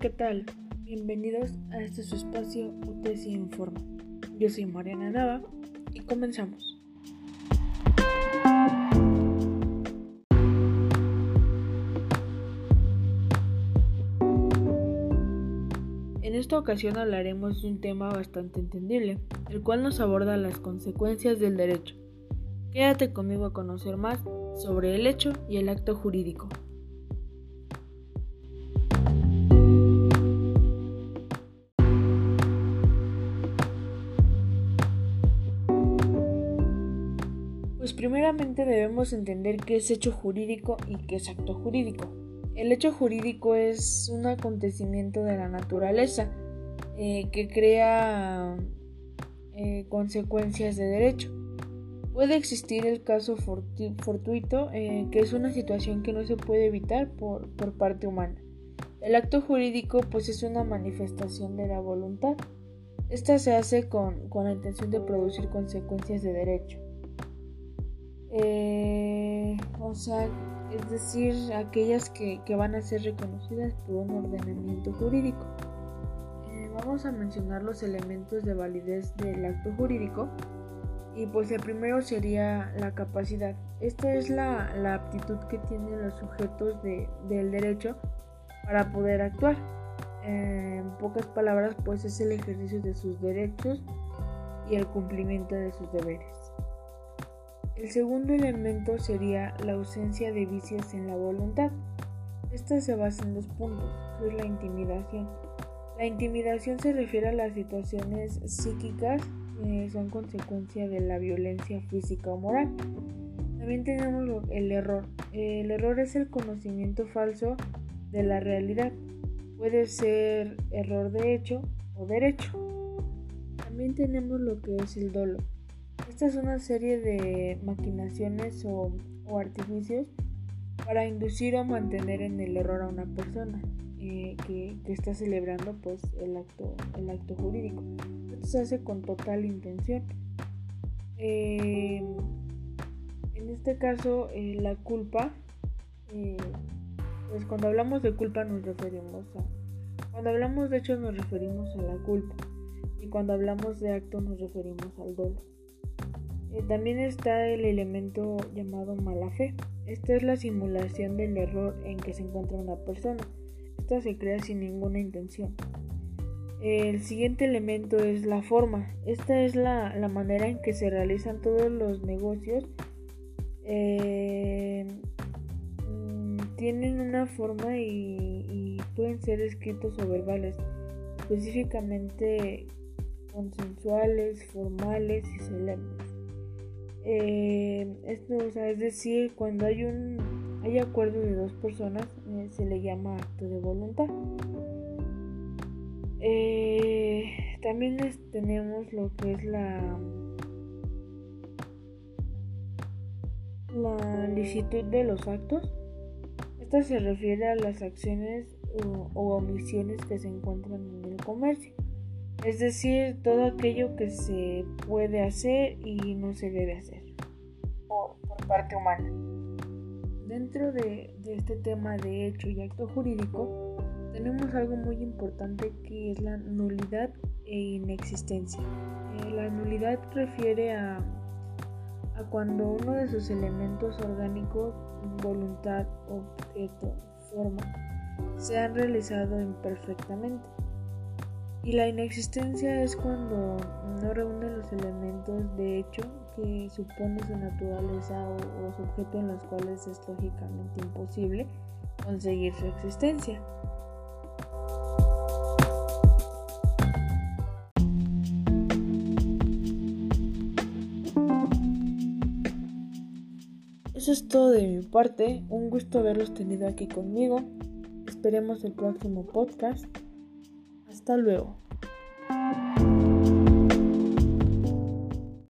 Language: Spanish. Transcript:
¿qué tal? Bienvenidos a este su espacio UTC Informa. Yo soy Mariana Nava y comenzamos. En esta ocasión hablaremos de un tema bastante entendible, el cual nos aborda las consecuencias del derecho. Quédate conmigo a conocer más sobre el hecho y el acto jurídico. Primeramente debemos entender qué es hecho jurídico y qué es acto jurídico. El hecho jurídico es un acontecimiento de la naturaleza eh, que crea eh, consecuencias de derecho. Puede existir el caso fortuito, eh, que es una situación que no se puede evitar por, parte humana. El acto jurídico pues es una manifestación de la voluntad. Esta se hace con la intención de producir consecuencias de derecho. Eh, o sea, es decir, aquellas que, van a ser reconocidas por un ordenamiento jurídico. Eh, vamos a mencionar los elementos de validez del acto jurídico y pues el primero sería la capacidad. Esta es la, aptitud que tienen los sujetos del derecho para poder actuar. Eh, en pocas palabras, pues es el ejercicio de sus derechos y el cumplimiento de sus deberes. El segundo elemento sería la ausencia de vicios en la voluntad. Esta se basa en dos puntos, que es la intimidación. La intimidación se refiere a las situaciones psíquicas que son consecuencia de la violencia física o moral. También tenemos el error. El error es el conocimiento falso de la realidad. Puede ser error de hecho o derecho. También tenemos lo que es el dolo. Esta es una serie de maquinaciones o, artificios para inducir o mantener en el error a una persona eh, que, está celebrando pues el acto, jurídico. Esto se hace con total intención. Eh, en este caso, eh, la culpa, pues cuando hablamos de culpa nos referimos a... Cuando hablamos de hecho nos referimos a la culpa y cuando hablamos de acto nos referimos al dolo. Eh, también está el elemento llamado mala fe. Esta es la simulación del error en que se encuentra una persona. Esta se crea sin ninguna intención. El siguiente elemento es la forma. Esta es la, manera en que se realizan todos los negocios. Eh, mm, tienen una forma y, pueden ser escritos o verbales, específicamente consensuales, formales y solemnes. Eh, esto, es decir, cuando hay un hay acuerdo de dos personas, eh, se le llama acto de voluntad. Eh, también tenemos lo que es la la licitud de los actos. Esta se refiere a las acciones o omisiones que se encuentran en el comercio es decir, todo aquello que se puede hacer y no se debe hacer por, parte humana. Dentro de, este tema de hecho y acto jurídico, tenemos algo muy importante que es la nulidad e inexistencia. Eh, la nulidad refiere a, a cuando uno de sus elementos orgánicos, voluntad, objeto, forma, se han realizado imperfectamente. Y la inexistencia es cuando no reúne los elementos de hecho que supone su naturaleza o, su objeto en los cuales es lógicamente imposible conseguir su existencia. Eso es todo de mi parte. Un gusto haberlos tenido aquí conmigo. Esperemos el próximo podcast. Hasta luego.